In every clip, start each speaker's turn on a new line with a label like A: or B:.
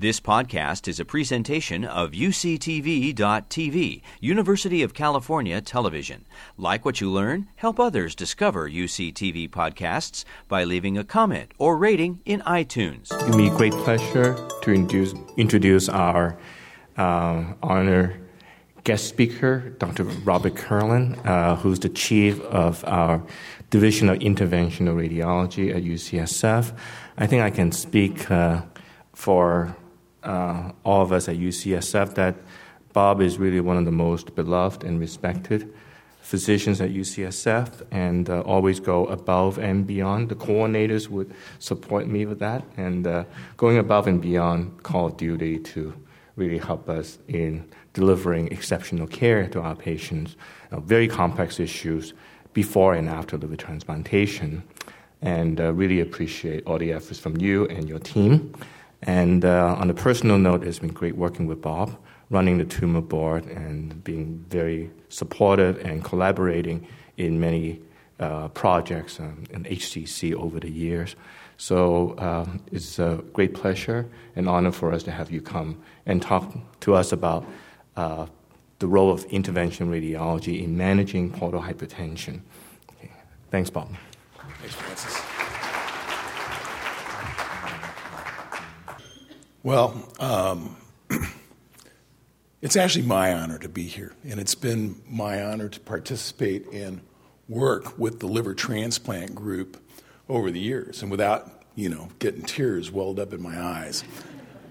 A: This podcast is a presentation of UCTV.tv, University of California Television. Like what you learn? Help others discover UCTV podcasts by leaving a comment or rating in iTunes.
B: It me great pleasure to introduce, introduce our uh, honor guest speaker, Dr. Robert Kerlan, uh, who's the chief of our Division of Interventional Radiology at UCSF. I think I can speak uh, for uh, all of us at UCSF that Bob is really one of the most beloved and respected physicians at UCSF and uh, always go above and beyond. The coordinators would support me with that and uh, going above and beyond call of duty to really help us in delivering exceptional care to our patients, uh, very complex issues before and after liver transplantation. And uh, really appreciate all the efforts from you and your team. And uh, on a personal note, it's been great working with Bob, running the tumor board and being very supportive and collaborating in many uh, projects um, in HCC over the years. So uh, it's a great pleasure and honor for us to have you come and talk to us about uh, the role of intervention radiology in managing portal hypertension. Okay. Thanks, Bob.
C: Thanks, Francis. Well, um, it's actually my honor to be here, and it's been my honor to participate in work with the liver transplant group over the years. And without, you know, getting tears welled up in my eyes,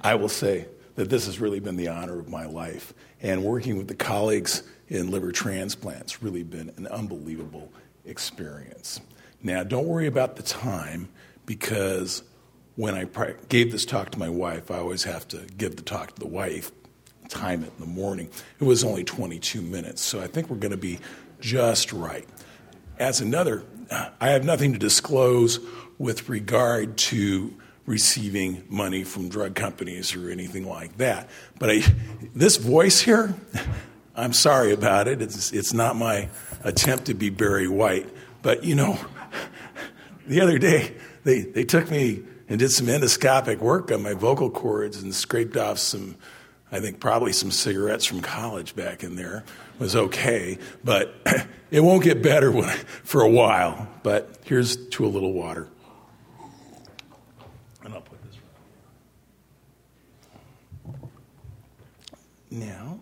C: I will say that this has really been the honor of my life. And working with the colleagues in liver transplants really been an unbelievable experience. Now, don't worry about the time because when I gave this talk to my wife, I always have to give the talk to the wife, time it in the morning. It was only 22 minutes, so I think we're going to be just right. As another, I have nothing to disclose with regard to receiving money from drug companies or anything like that. But I, this voice here, I'm sorry about it. It's, it's not my attempt to be Barry White. But you know, the other day, they, they took me and did some endoscopic work on my vocal cords and scraped off some, I think probably some cigarettes from college back in there. It was okay, but it won't get better when, for a while. But here's to a little water. And I'll put this. Now,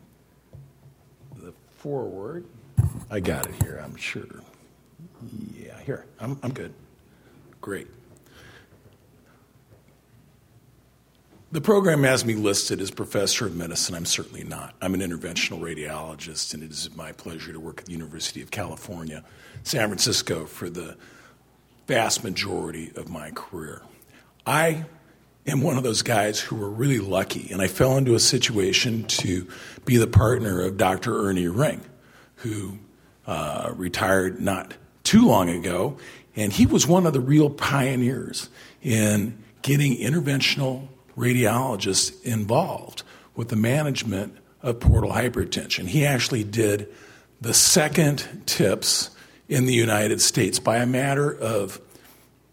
C: the forward. I got it here, I'm sure. Yeah, here. I'm, I'm good. Great. The program has me listed as professor of medicine. I'm certainly not. I'm an interventional radiologist, and it is my pleasure to work at the University of California, San Francisco, for the vast majority of my career. I am one of those guys who were really lucky, and I fell into a situation to be the partner of Dr. Ernie Ring, who uh, retired not too long ago, and he was one of the real pioneers in getting interventional radiologists involved with the management of portal hypertension. He actually did the second TIPS in the United States by a matter of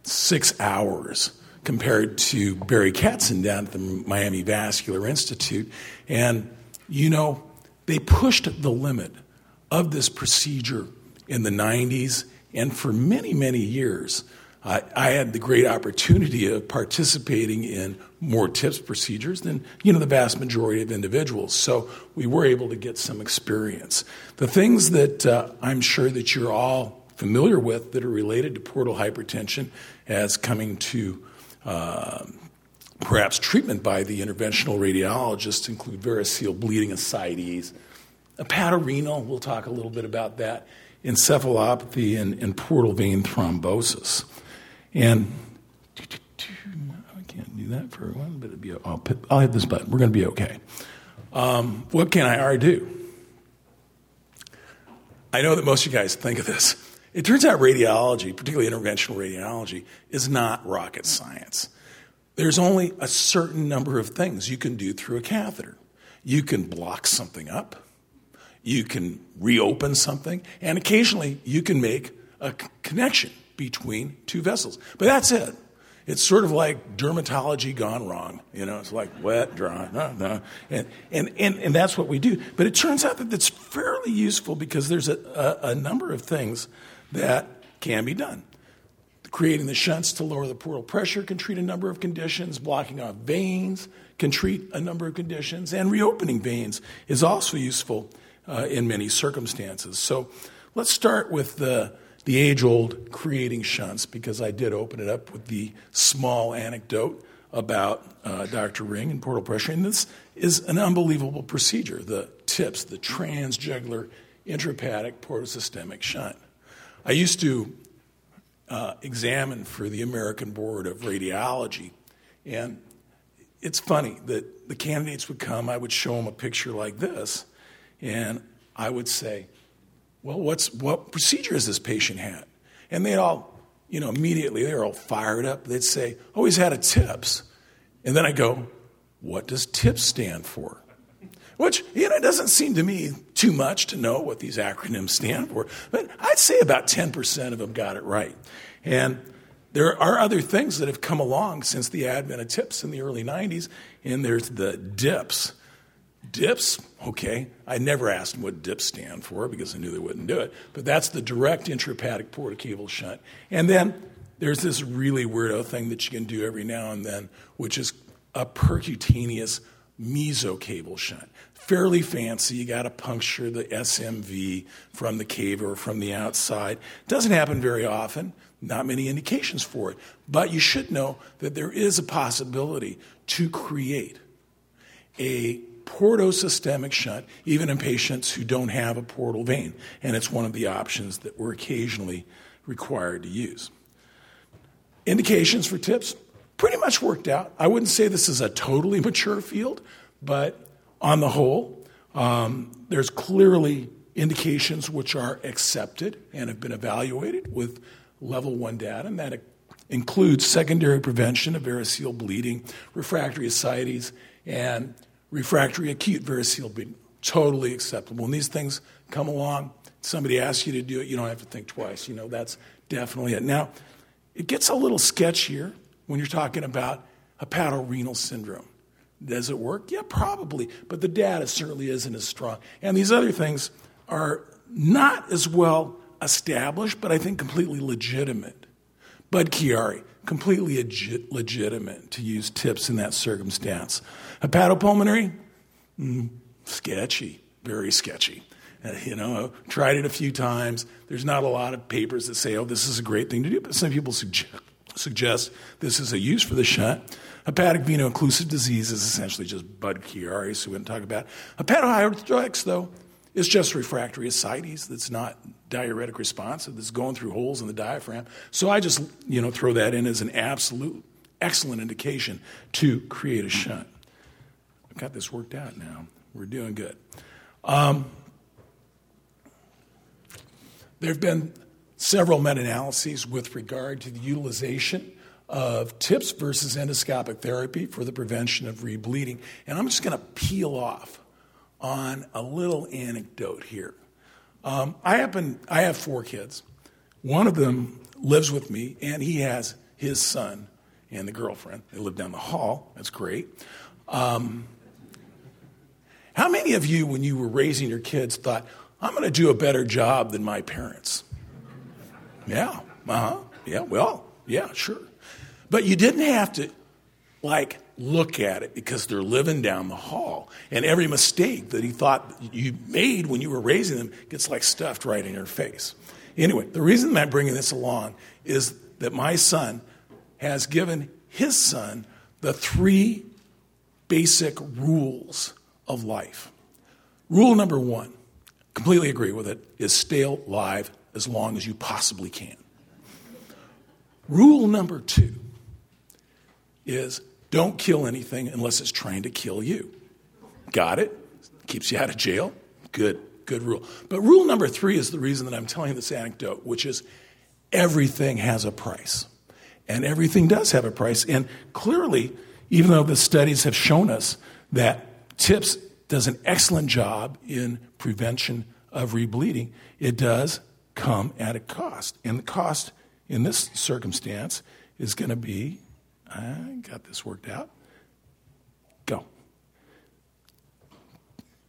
C: six hours compared to Barry Katzen down at the Miami Vascular Institute. And, you know, they pushed the limit of this procedure in the 90s, and for many, many years, I, I had the great opportunity of participating in more TIPS procedures than you know the vast majority of individuals. So we were able to get some experience. The things that uh, I'm sure that you're all familiar with that are related to portal hypertension as coming to uh, perhaps treatment by the interventional radiologist include variceal bleeding ascites, hepatorenal, we'll talk a little bit about that, encephalopathy, and, and portal vein thrombosis. And I can't do that for everyone, but be, I'll, put, I'll hit this button. We're going to be okay. Um, what can I do? I know that most of you guys think of this. It turns out radiology, particularly interventional radiology, is not rocket science. There's only a certain number of things you can do through a catheter. You can block something up, you can reopen something, and occasionally you can make a connection between two vessels. But that's it. It's sort of like dermatology gone wrong. You know, it's like wet, dry, no, no. And, and, and, and that's what we do. But it turns out that that's fairly useful because there's a, a, a number of things that can be done. Creating the shunts to lower the portal pressure can treat a number of conditions. Blocking off veins can treat a number of conditions. And reopening veins is also useful uh, in many circumstances. So let's start with the, the age old creating shunts because I did open it up with the small anecdote about uh, Dr. Ring and portal pressure. And this is an unbelievable procedure the TIPS, the transjugular intrahepatic portosystemic shunt. I used to uh, examine for the American Board of Radiology. And it's funny that the candidates would come, I would show them a picture like this, and I would say, Well, what's, what procedure has this patient had? And they'd all, you know, immediately, they're all fired up. They'd say, Oh, he's had a TIPS. And then I go, What does TIPS stand for? Which, you know, it doesn't seem to me too much to know what these acronyms stand for, but I'd say about 10% of them got it right. And there are other things that have come along since the advent of TIPS in the early 90s, and there's the DIPS. DIPS, okay, I never asked them what DIPS stand for because I knew they wouldn't do it, but that's the direct intrahepatic portocaval shunt. And then there's this really weirdo thing that you can do every now and then, which is a percutaneous mesocaval shunt. Fairly fancy. You got to puncture the SMV from the cave or from the outside. Doesn't happen very often. Not many indications for it. But you should know that there is a possibility to create a portosystemic shunt, even in patients who don't have a portal vein. And it's one of the options that we're occasionally required to use. Indications for TIPS pretty much worked out. I wouldn't say this is a totally mature field, but on the whole, um, there's clearly indications which are accepted and have been evaluated with level one data, and that includes secondary prevention of variceal bleeding, refractory ascites, and refractory acute variceal bleeding. Totally acceptable. When these things come along, somebody asks you to do it, you don't have to think twice. You know, that's definitely it. Now, it gets a little sketchier when you're talking about hepatorenal syndrome. Does it work? Yeah, probably, but the data certainly isn't as strong. And these other things are not as well established, but I think completely legitimate. Budd Chiari, completely legitimate to use tips in that circumstance. Hepatopulmonary, mm, sketchy, very sketchy. Uh, you know, tried it a few times. There's not a lot of papers that say, oh, this is a great thing to do, but some people suggest, suggest this is a use for the shunt. Hepatic veno-occlusive disease is essentially just Bud so we didn't talk about. Hepatohydrothorax, though, is just refractory ascites that's not diuretic responsive, that's going through holes in the diaphragm. So I just, you know, throw that in as an absolute excellent indication to create a shunt. I've got this worked out now. We're doing good. Um, there have been several meta analyses with regard to the utilization of TIPS versus endoscopic therapy for the prevention of rebleeding. And I'm just going to peel off on a little anecdote here. Um, I happen I have four kids. One of them lives with me, and he has his son and the girlfriend. They live down the hall. That's great. Um, how many of you, when you were raising your kids, thought, "I'm going to do a better job than my parents"? Yeah. Uh huh. Yeah. Well. Yeah. Sure. But you didn't have to, like, look at it because they're living down the hall. And every mistake that he thought you made when you were raising them gets like stuffed right in your face. Anyway, the reason I'm bringing this along is that my son has given his son the three basic rules of life. Rule number one, completely agree with it, is stay alive as long as you possibly can. Rule number two is don't kill anything unless it's trying to kill you. Got it? Keeps you out of jail? Good, good rule. But rule number three is the reason that I'm telling this anecdote, which is everything has a price. And everything does have a price. And clearly, even though the studies have shown us that TIPS does an excellent job in prevention of rebleeding, it does come at a cost. And the cost in this circumstance is going to be I got this worked out. Go.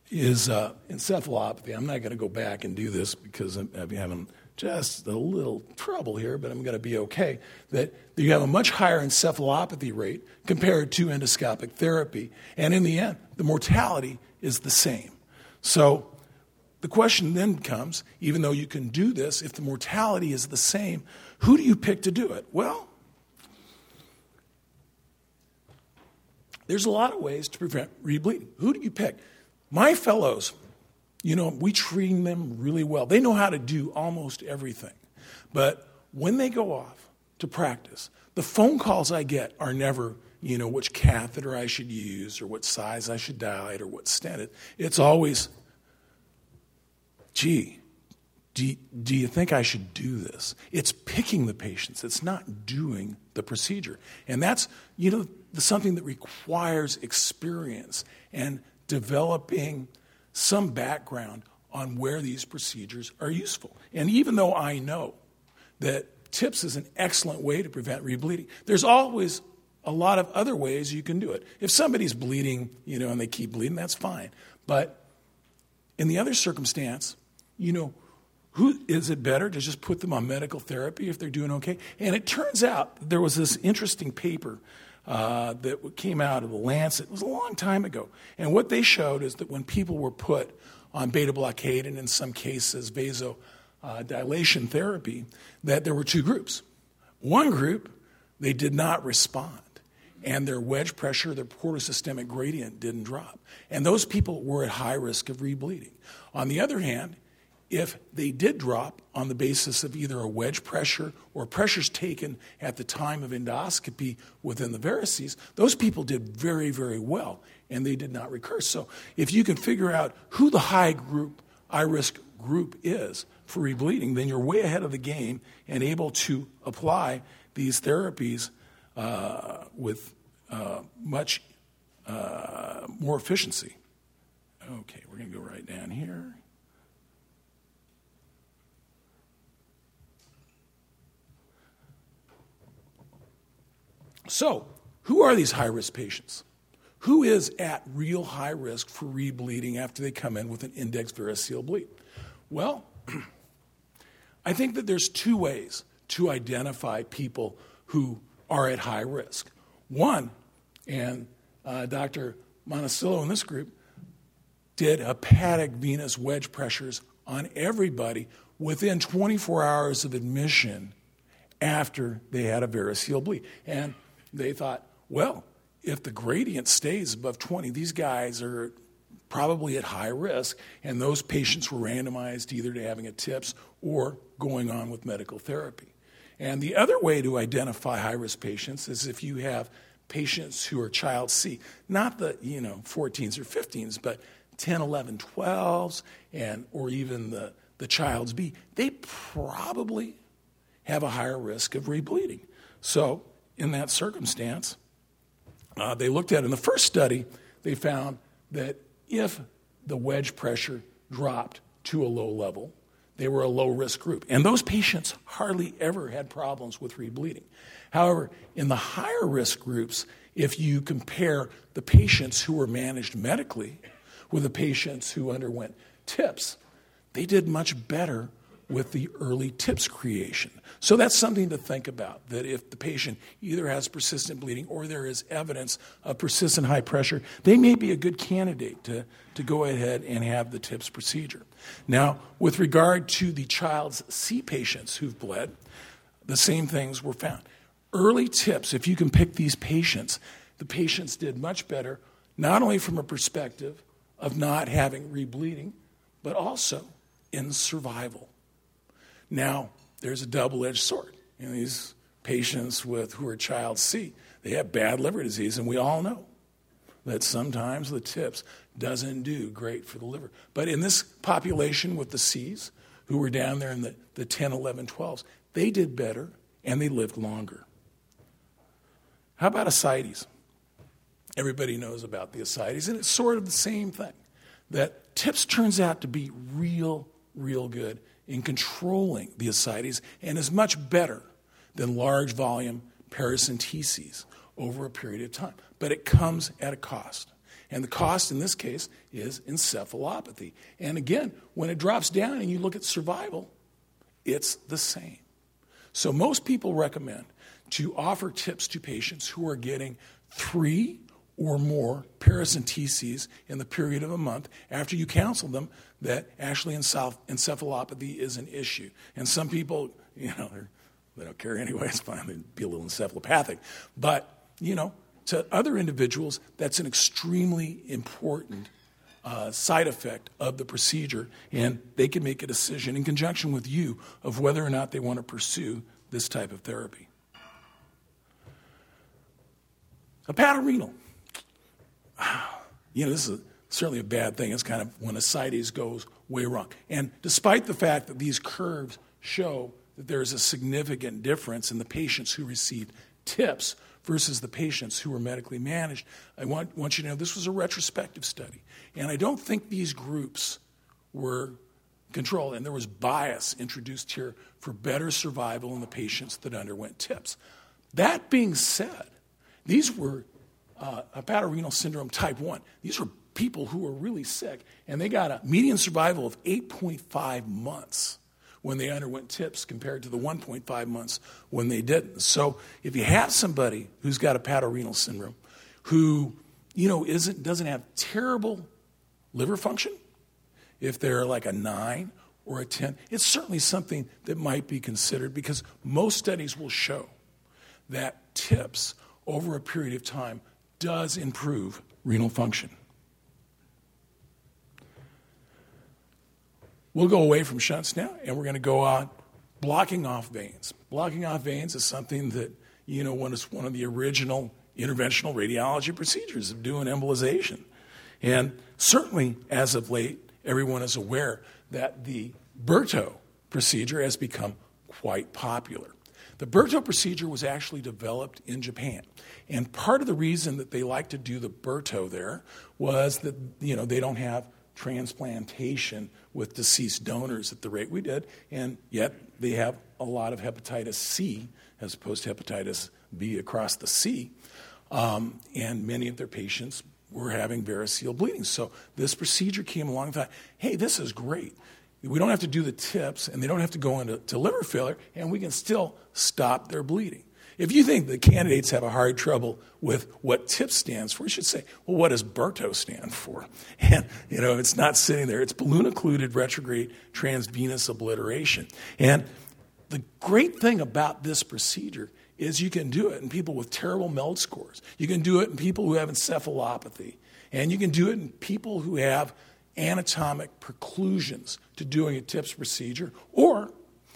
C: Is uh, encephalopathy. I'm not going to go back and do this because I'm, I'm having just a little trouble here, but I'm going to be okay. That you have a much higher encephalopathy rate compared to endoscopic therapy. And in the end, the mortality is the same. So the question then comes even though you can do this, if the mortality is the same, who do you pick to do it? Well, there's a lot of ways to prevent rebleeding. Who do you pick? My fellows, you know, we treat them really well. They know how to do almost everything. But when they go off to practice, the phone calls I get are never, you know, which catheter I should use or what size I should dilate or what stent it. It's always, gee, do, do you think I should do this? It's picking the patients, it's not doing the procedure. And that's, you know, something that requires experience and developing some background on where these procedures are useful. And even though I know that TIPS is an excellent way to prevent rebleeding, there's always a lot of other ways you can do it. If somebody's bleeding, you know, and they keep bleeding, that's fine. But in the other circumstance, you know, who is it better to just put them on medical therapy if they're doing okay? And it turns out there was this interesting paper uh, that came out of the Lancet. It was a long time ago. And what they showed is that when people were put on beta blockade and in some cases vasodilation therapy, that there were two groups. One group, they did not respond. And their wedge pressure, their portosystemic gradient didn't drop. And those people were at high risk of rebleeding. On the other hand, if they did drop on the basis of either a wedge pressure or pressures taken at the time of endoscopy within the varices, those people did very, very well and they did not recur. So if you can figure out who the high group, high risk group is for rebleeding, then you're way ahead of the game and able to apply these therapies uh, with uh, much uh, more efficiency. Okay, we're going to go right down here. So, who are these high risk patients? Who is at real high risk for rebleeding after they come in with an index variceal bleed? Well, I think that there's two ways to identify people who are at high risk. One, and uh, Dr. Monescillo in this group did hepatic venous wedge pressures on everybody within 24 hours of admission after they had a variceal bleed. And they thought, well, if the gradient stays above 20, these guys are probably at high risk, and those patients were randomized either to having a TIPS or going on with medical therapy. And the other way to identify high risk patients is if you have patients who are child C, not the, you know, 14s or 15s, but 10, 11, 12s, and, or even the, the child's B, they probably have a higher risk of rebleeding. So in that circumstance, uh, they looked at in the first study, they found that if the wedge pressure dropped to a low level, they were a low risk group. And those patients hardly ever had problems with rebleeding. However, in the higher risk groups, if you compare the patients who were managed medically with the patients who underwent TIPS, they did much better with the early TIPS creation. So that's something to think about that if the patient either has persistent bleeding or there is evidence of persistent high pressure, they may be a good candidate to, to go ahead and have the TIPS procedure. Now, with regard to the child's C patients who've bled, the same things were found. Early TIPS, if you can pick these patients, the patients did much better, not only from a perspective of not having rebleeding, but also in survival. Now, there's a double edged sword. Know, these patients with who are child C, they have bad liver disease, and we all know that sometimes the tips doesn't do great for the liver. But in this population with the C's, who were down there in the, the 10, 11, 12s, they did better and they lived longer. How about ascites? Everybody knows about the ascites, and it's sort of the same thing. That TIPS turns out to be real, real good in controlling the ascites and is much better than large volume paracenteses over a period of time. But it comes at a cost. And the cost in this case is encephalopathy. And again, when it drops down and you look at survival, it's the same. So most people recommend to offer tips to patients who are getting three or more paracenteses in the period of a month after you counsel them that actually encephalopathy is an issue. And some people, you know, they don't care anyway, it's fine, they'd be a little encephalopathic. But, you know, to other individuals, that's an extremely important uh, side effect of the procedure, and they can make a decision in conjunction with you of whether or not they want to pursue this type of therapy. Hepatorenal. You know, this is certainly a bad thing. It's kind of when ascites goes way wrong. And despite the fact that these curves show that there is a significant difference in the patients who received tips versus the patients who were medically managed, I want, want you to know this was a retrospective study. And I don't think these groups were controlled, and there was bias introduced here for better survival in the patients that underwent TIPS. That being said, these were uh, hepatorenal syndrome type 1. These are people who are really sick, and they got a median survival of 8.5 months when they underwent TIPS compared to the 1.5 months when they didn't. So if you have somebody who's got hepatorenal syndrome who, you know, isn't, doesn't have terrible liver function, if they're like a 9 or a 10, it's certainly something that might be considered because most studies will show that TIPS over a period of time does improve renal function. We'll go away from shunts now, and we're going to go on blocking off veins. Blocking off veins is something that, you know, one one of the original interventional radiology procedures of doing embolization. And certainly, as of late, everyone is aware that the BRTO procedure has become quite popular. The BRTO procedure was actually developed in Japan. And part of the reason that they like to do the BRTO there was that, you know, they don't have transplantation with deceased donors at the rate we did, and yet they have a lot of hepatitis C as opposed to hepatitis B across the sea. Um, and many of their patients were having variceal bleeding. So this procedure came along and thought, hey, this is great. We don't have to do the tips, and they don't have to go into liver failure, and we can still stop their bleeding. If you think the candidates have a hard trouble with what TIP stands for, you should say, well, what does BRTO stand for? And, you know, it's not sitting there. It's balloon occluded retrograde transvenous obliteration. And the great thing about this procedure is you can do it in people with terrible MELD scores. You can do it in people who have encephalopathy. And you can do it in people who have anatomic preclusions to doing a TIPS procedure or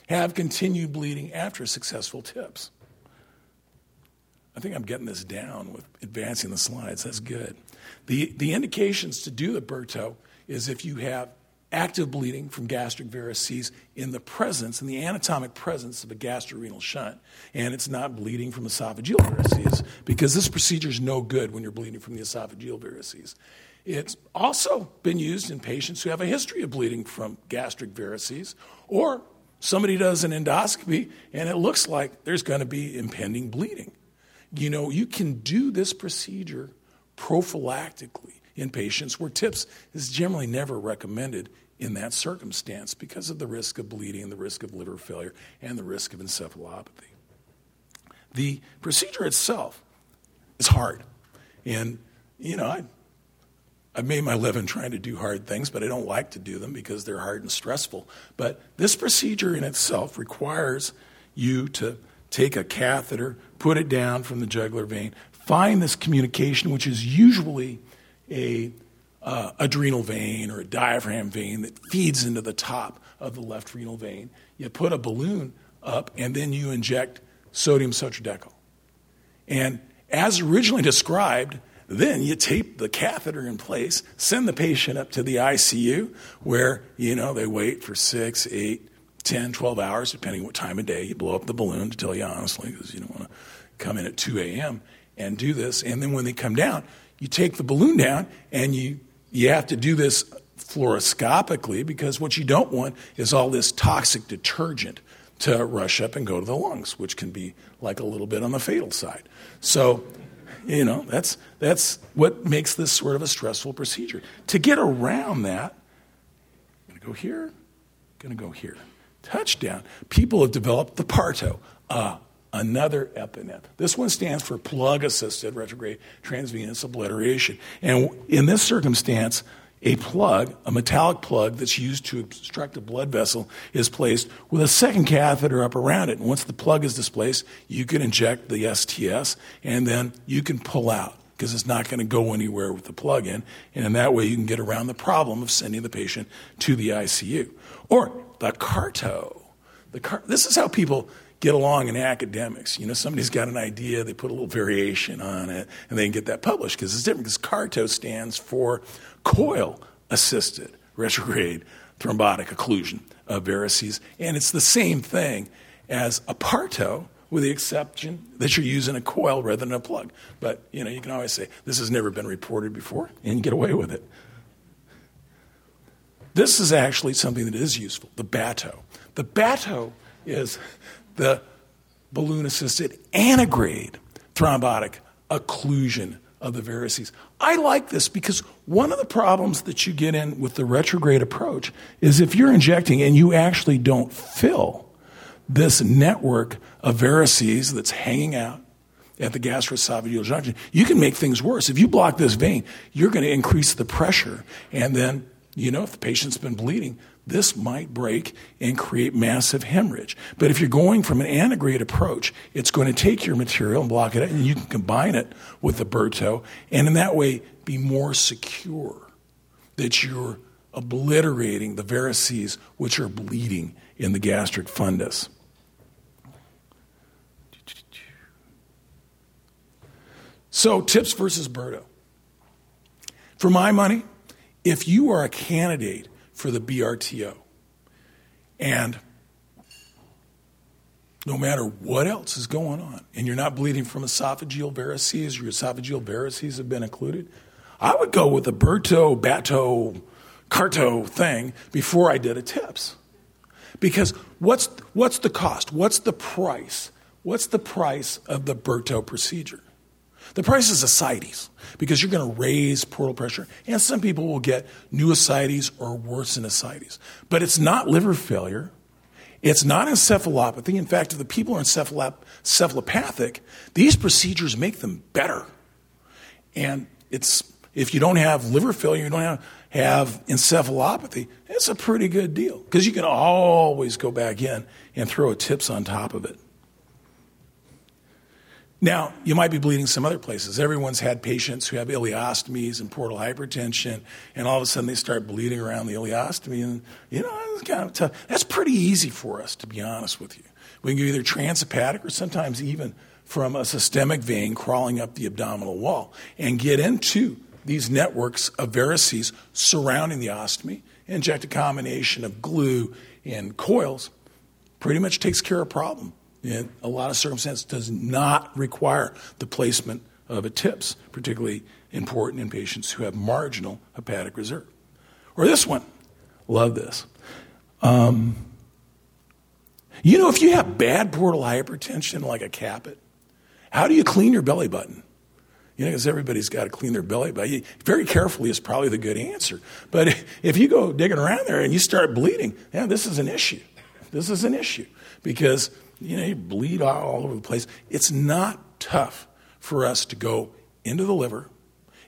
C: have continued bleeding after successful TIPS. I think I'm getting this down with advancing the slides. That's good. The, the indications to do the BRTO is if you have active bleeding from gastric varices in the presence, in the anatomic presence of a gastrorenal shunt, and it's not bleeding from esophageal varices, because this procedure is no good when you're bleeding from the esophageal varices. It's also been used in patients who have a history of bleeding from gastric varices, or somebody does an endoscopy and it looks like there's going to be impending bleeding you know, you can do this procedure prophylactically in patients where TIPS is generally never recommended in that circumstance because of the risk of bleeding, the risk of liver failure, and the risk of encephalopathy. The procedure itself is hard. And, you know, I, I've made my living trying to do hard things, but I don't like to do them because they're hard and stressful. But this procedure in itself requires you to take a catheter, put it down from the jugular vein, find this communication, which is usually a uh, adrenal vein or a diaphragm vein that feeds into the top of the left renal vein. You put a balloon up, and then you inject sodium sotradecol. And as originally described, then you tape the catheter in place, send the patient up to the ICU where, you know, they wait for six, eight, 10, 12 hours, depending what time of day. You blow up the balloon, to tell you honestly, because you don't want to come in at 2 a.m. and do this. And then when they come down, you take the balloon down and you, you have to do this fluoroscopically because what you don't want is all this toxic detergent to rush up and go to the lungs, which can be like a little bit on the fatal side. So You know, that's, that's what makes this sort of a stressful procedure. To get around that, I'm going to go here, I'm going to go here. Touchdown. People have developed the Parto, uh, another EpiNet. This one stands for plug assisted retrograde transvenous obliteration. And in this circumstance, a plug, a metallic plug that's used to obstruct a blood vessel, is placed with a second catheter up around it. And once the plug is displaced, you can inject the STS and then you can pull out because it's not going to go anywhere with the plug in. And in that way, you can get around the problem of sending the patient to the ICU. Or the CARTO. The car- this is how people get along in academics. You know, somebody's got an idea, they put a little variation on it, and they can get that published because it's different. Because CARTO stands for coil assisted retrograde thrombotic occlusion of varices. And it's the same thing as a parto, with the exception that you're using a coil rather than a plug. But you know, you can always say this has never been reported before, and get away with it. This is actually something that is useful. The BATO. The BATO is the balloon assisted antegrade thrombotic occlusion of the varices. I like this because one of the problems that you get in with the retrograde approach is if you're injecting and you actually don't fill this network of varices that's hanging out at the gastroesophageal junction, you can make things worse. If you block this vein, you're going to increase the pressure. And then, you know, if the patient's been bleeding, this might break and create massive hemorrhage. But if you're going from an antegrade approach, it's going to take your material and block it, out, and you can combine it with the BRTO, and in that way be more secure that you're obliterating the varices which are bleeding in the gastric fundus. So, tips versus BRTO. For my money, if you are a candidate for the BRTO. And no matter what else is going on, and you're not bleeding from esophageal varices, your esophageal varices have been occluded, I would go with the BRTO, Bato, Carto thing before I did a TIPS. Because what's, what's the cost? What's the price? What's the price of the BRTO procedure? The price is ascites because you're going to raise portal pressure, and some people will get new ascites or worsen ascites. But it's not liver failure. It's not encephalopathy. In fact, if the people are encephalop- encephalopathic, these procedures make them better. And it's if you don't have liver failure, you don't have, have encephalopathy, it's a pretty good deal because you can always go back in and throw a tips on top of it. Now, you might be bleeding some other places. Everyone's had patients who have ileostomies and portal hypertension, and all of a sudden they start bleeding around the ileostomy, and you know, it's kind of tough. That's pretty easy for us, to be honest with you. We can go either transhepatic or sometimes even from a systemic vein crawling up the abdominal wall and get into these networks of varices surrounding the ostomy, inject a combination of glue and coils, pretty much takes care of problem in a lot of circumstances does not require the placement of a TIPS, particularly important in patients who have marginal hepatic reserve. Or this one, love this. Um, you know, if you have bad portal hypertension like a caput, how do you clean your belly button? You know, because everybody's got to clean their belly button. Very carefully is probably the good answer. But if you go digging around there and you start bleeding, yeah, this is an issue. This is an issue because you know, you bleed all over the place. It's not tough for us to go into the liver,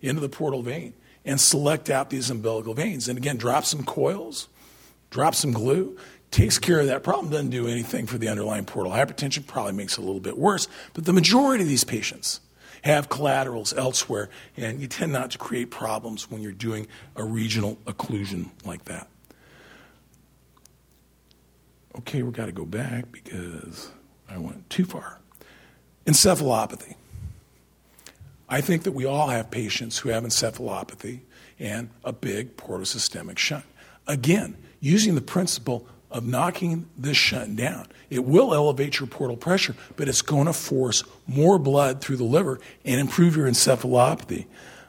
C: into the portal vein, and select out these umbilical veins. And again, drop some coils, drop some glue, takes care of that problem, doesn't do anything for the underlying portal hypertension, probably makes it a little bit worse. But the majority of these patients have collaterals elsewhere, and you tend not to create problems when you're doing a regional occlusion like that. Okay, we've got to go back because I went too far. Encephalopathy. I think that we all have patients who have encephalopathy and a big portosystemic shunt. Again, using the principle of knocking this shunt down. It will elevate your portal pressure, but it's going to force more blood through the liver and improve your encephalopathy.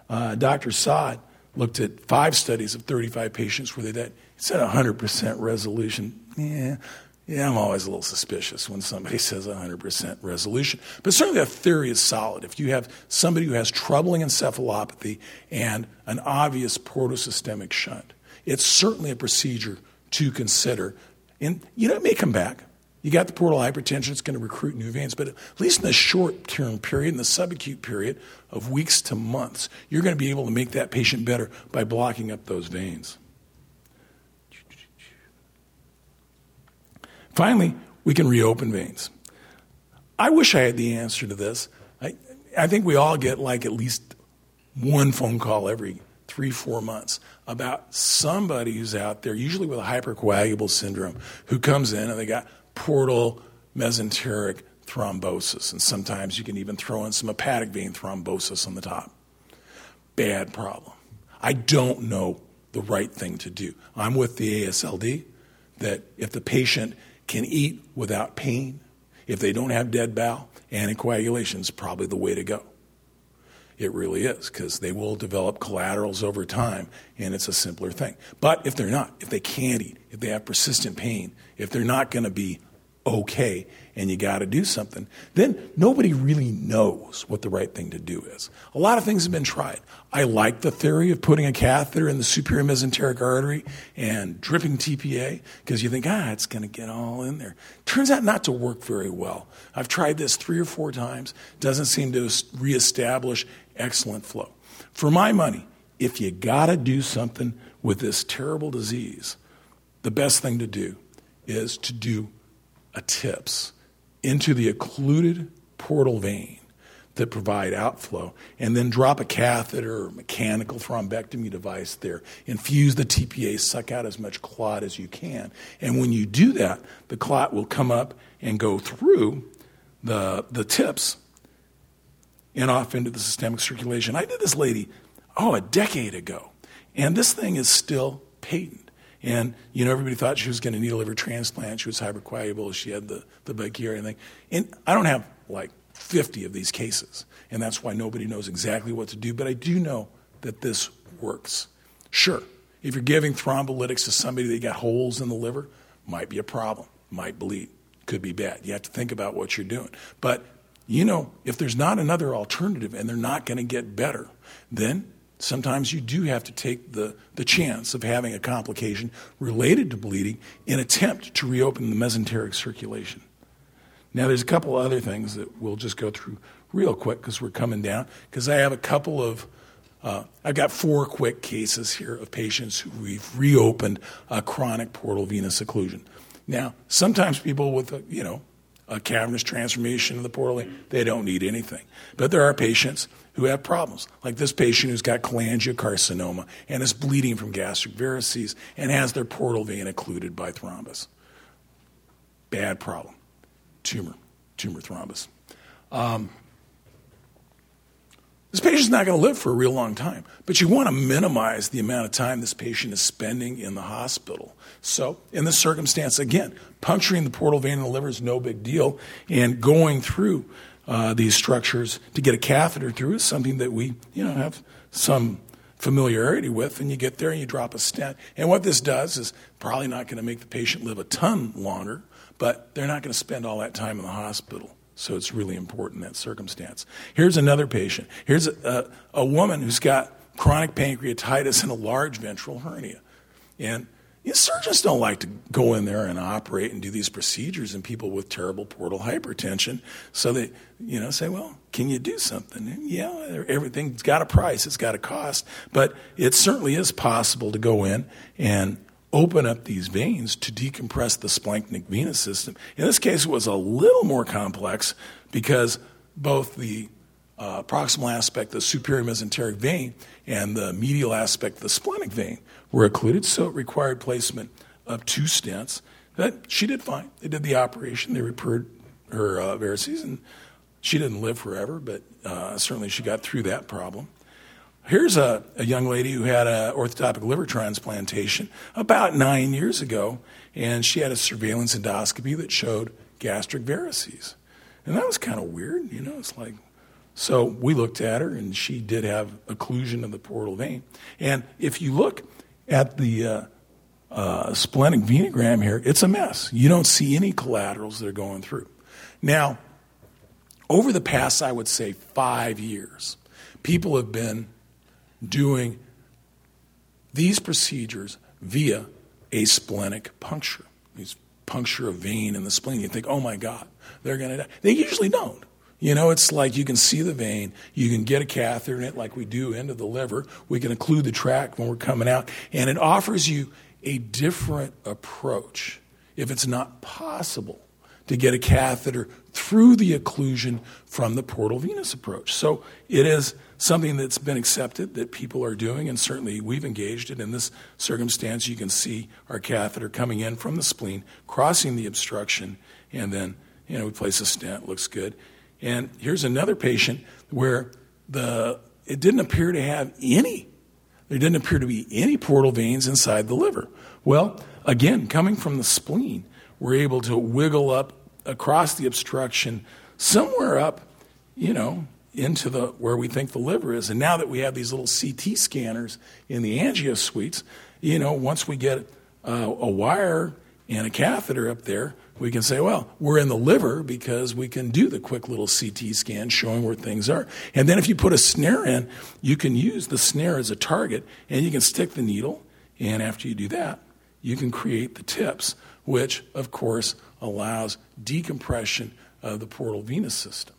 C: Uh, Dr. Saad looked at five studies of 35 patients where they did. He said 100% resolution. Yeah, yeah, I'm always a little suspicious when somebody says 100% resolution. But certainly that theory is solid. If you have somebody who has troubling encephalopathy and an obvious portosystemic shunt, it's certainly a procedure to consider. And, you know, it may come back. You got the portal hypertension, it's going to recruit new veins, but at least in the short term period, in the subacute period of weeks to months, you're going to be able to make that patient better by blocking up those veins. Finally, we can reopen veins. I wish I had the answer to this. I, I think we all get like at least one phone call every three, four months about somebody who's out there, usually with a hypercoagulable syndrome, who comes in and they got portal mesenteric thrombosis. And sometimes you can even throw in some hepatic vein thrombosis on the top. Bad problem. I don't know the right thing to do. I'm with the ASLD that if the patient can eat without pain, if they don't have dead bowel, anticoagulation is probably the way to go. It really is, because they will develop collaterals over time, and it's a simpler thing. But if they're not, if they can't eat, if they have persistent pain, if they're not going to be okay and you got to do something, then nobody really knows what the right thing to do is. A lot of things have been tried. I like the theory of putting a catheter in the superior mesenteric artery and dripping TPA because you think, ah, it's going to get all in there. Turns out not to work very well. I've tried this three or four times, doesn't seem to reestablish excellent flow. For my money, if you got to do something with this terrible disease, the best thing to do is to do a TIPS into the occluded portal vein that provide outflow, and then drop a catheter or mechanical thrombectomy device there. Infuse the TPA, suck out as much clot as you can. And when you do that, the clot will come up and go through the, the tips and off into the systemic circulation. I did this lady, oh, a decade ago, and this thing is still patent. And, you know, everybody thought she was going to need a liver transplant. She was hypercoagulable. She had the, the Buerger and thing. And I don't have like 50 of these cases. And that's why nobody knows exactly what to do. But I do know that this works. Sure, if you're giving thrombolytics to somebody that got holes in the liver, might be a problem, might bleed, could be bad. You have to think about what you're doing. But, you know, if there's not another alternative and they're not going to get better, then sometimes you do have to take the, the chance of having a complication related to bleeding in attempt to reopen the mesenteric circulation. Now, there's a couple other things that we'll just go through real quick because we're coming down. Because I have a couple of, uh, I've got four quick cases here of patients who we've reopened a chronic portal venous occlusion. Now, sometimes people with, a, you know, a cavernous transformation of the portal, they don't need anything. But there are patients who have problems, like this patient who's got cholangiocarcinoma and is bleeding from gastric varices and has their portal vein occluded by thrombus. Bad problem. Tumor, tumor thrombus. Um, this patient's not going to live for a real long time, but you want to minimize the amount of time this patient is spending in the hospital. So, in this circumstance, again, puncturing the portal vein in the liver is no big deal, and going through uh, these structures to get a catheter through is something that we, you know, have some familiarity with. And you get there and you drop a stent. And what this does is probably not going to make the patient live a ton longer, but they're not going to spend all that time in the hospital. So it's really important that circumstance. Here's another patient. Here's a, a, a woman who's got chronic pancreatitis and a large ventral hernia. And you know, surgeons don't like to go in there and operate and do these procedures in people with terrible portal hypertension. So they, you know, say, well, can you do something? And yeah, everything's got a price, it's got a cost, but it certainly is possible to go in and open up these veins to decompress the splanchnic venous system. In this case, it was a little more complex because both the uh, proximal aspect, the superior mesenteric vein, and the medial aspect, the splenic vein, were occluded, so it required placement of two stents. But she did fine. They did the operation. They repaired her uh, varices, and she didn't live forever, but uh, certainly she got through that problem. Here's a, a young lady who had an orthotopic liver transplantation about nine years ago, and she had a surveillance endoscopy that showed gastric varices. And that was kind of weird, you know, it's like, so we looked at her, and she did have occlusion of the portal vein. And if you look at the, uh, uh, splenic venogram here, it's a mess. You don't see any collaterals that are going through. Now, over the past, I would say, five years, people have been doing these procedures via a splenic puncture. These puncture a vein in the spleen. You think, oh my God, they're going to die. They usually don't. You know, it's like you can see the vein, you can get a catheter in it like we do into the liver. We can occlude the tract when we're coming out, and it offers you a different approach if it's not possible to get a catheter through the occlusion from the portal venous approach. So it is something that's been accepted that people are doing, and certainly we've engaged it. In this circumstance, you can see our catheter coming in from the spleen, crossing the obstruction, and then you know we place a stent. Looks good. And here's another patient where the it didn't appear to have any. There didn't appear to be any portal veins inside the liver. Well, again, coming from the spleen, we're able to wiggle up across the obstruction somewhere up, you know, into the where we think the liver is. And now that we have these little CT scanners in the angio suites, you know, once we get uh, a wire and a catheter up there, we can say, well, we're in the liver because we can do the quick little CT scan showing where things are. And then if you put a snare in, you can use the snare as a target and you can stick the needle. And after you do that, you can create the tips, which, of course, allows decompression of the portal venous system.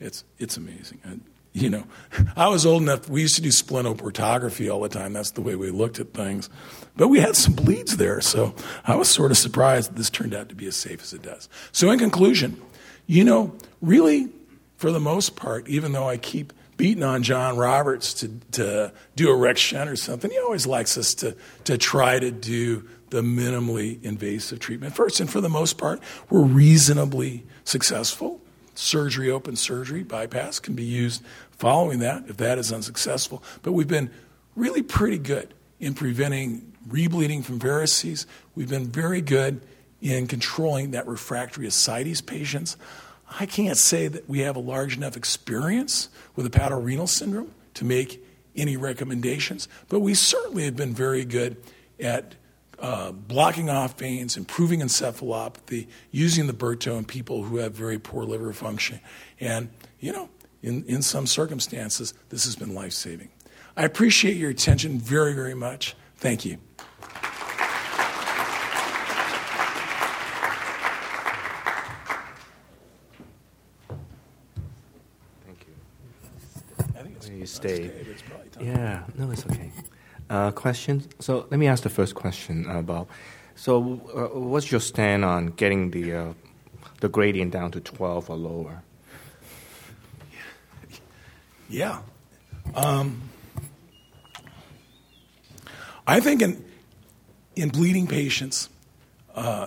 C: It's, it's amazing. And, you know, I was old enough, we used to do splenoportography all the time. That's the way we looked at things. But we had some bleeds there, so I was sort of surprised that this turned out to be as safe as it does. So, in conclusion, you know, really, for the most part, even though I keep beating on John Roberts to, to do a Rex shunt or something, he always likes us to, to try to do the minimally invasive treatment first. And for the most part, we're reasonably successful. Surgery, open surgery, bypass can be used following that if that is unsuccessful. But we've been really pretty good in preventing rebleeding from varices. We've been very good in controlling that refractory ascites patients. I can't say that we have a large enough experience with hepatorenal syndrome to make any recommendations, but we certainly have been very good at uh, blocking off veins, improving encephalopathy, using the BRTO in people who have very poor liver function. And, you know, in, in some circumstances, this has been life saving. I appreciate your attention very, very much. Thank you.
B: Thank you. Stay. Yeah, no, it's okay uh, questions. So let me ask the first question about. So, uh, what's your stand on getting the uh, the gradient down to twelve or lower?
C: Yeah, um, I think in in bleeding patients, uh,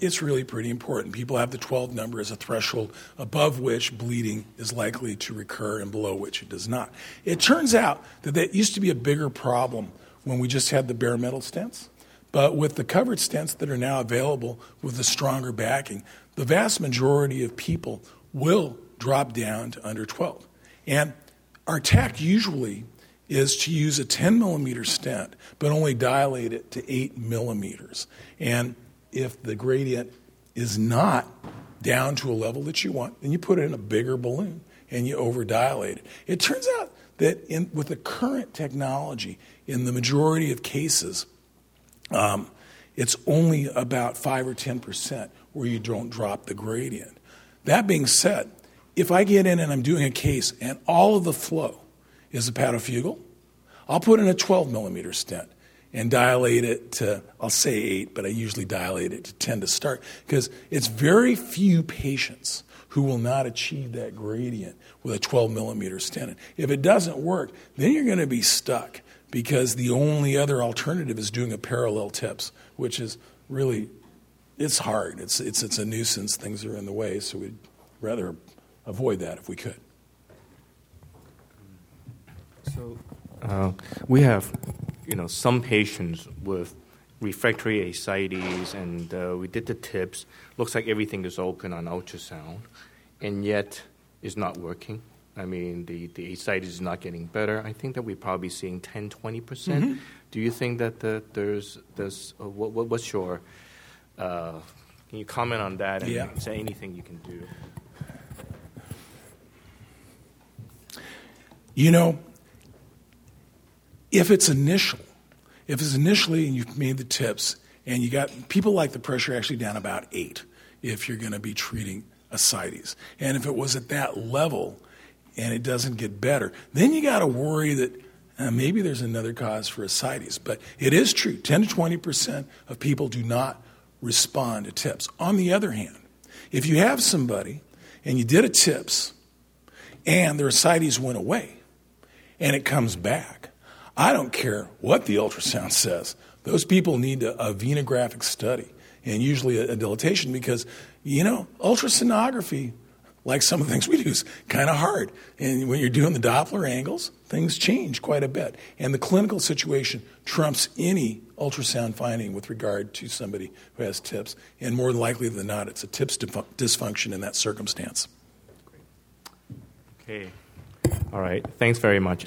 C: it's really pretty important. People have the 12 number as a threshold above which bleeding is likely to recur and below which it does not. It turns out that that used to be a bigger problem when we just had the bare metal stents. But with the covered stents that are now available with the stronger backing, the vast majority of people will drop down to under 12. And our tack usually is to use a 10 millimeter stent, but only dilate it to 8 millimeters. And if the gradient is not down to a level that you want, then you put it in a bigger balloon and you overdilate it. It turns out that in, with the current technology, in the majority of cases, um, it's only about 5 or 10% where you don't drop the gradient. That being said, if I get in and I'm doing a case and all of the flow is hepatofugal, I'll put in a 12 millimeter stent and dilate it to, I'll say eight, but I usually dilate it to 10 to start because it's very few patients who will not achieve that gradient with a 12 millimeter stent. If it doesn't work, then you're going to be stuck because the only other alternative is doing a parallel tips, which is really, it's hard. It's, it's, it's a nuisance. Things are in the way, so we'd rather avoid that if we could.
B: So uh, we have you know, some patients with refractory ascites, and uh, we did the tips. Looks like everything is open on ultrasound, and yet it's not working. I mean, the, the ascites is not getting better. I think that we're probably seeing 10, 20%. mm hmm Do you think that the, there's, there's uh, what, what, what's your, uh, can you comment on that and
C: yeah.
B: say anything you can do?
C: You know, if it's initial, if it's initially and you've made the tips and you got people like the pressure actually down about eight if you're going to be treating ascites. And if it was at that level and it doesn't get better, then you got to worry that uh, maybe there's another cause for ascites. But it is true 10 to 20 percent of people do not respond to tips. On the other hand, if you have somebody and you did a tips and their ascites went away and it comes back, I don't care what the ultrasound says. Those people need a, a venographic study and usually a, a dilatation because, you know, ultrasonography, like some of the things we do, is kind of hard. And when you're doing the Doppler angles, things change quite a bit. And the clinical situation trumps any ultrasound finding with regard to somebody who has TIPS. And more likely than not, it's a TIPS dysfunction in that circumstance.
B: Okay. All right. Thanks very much.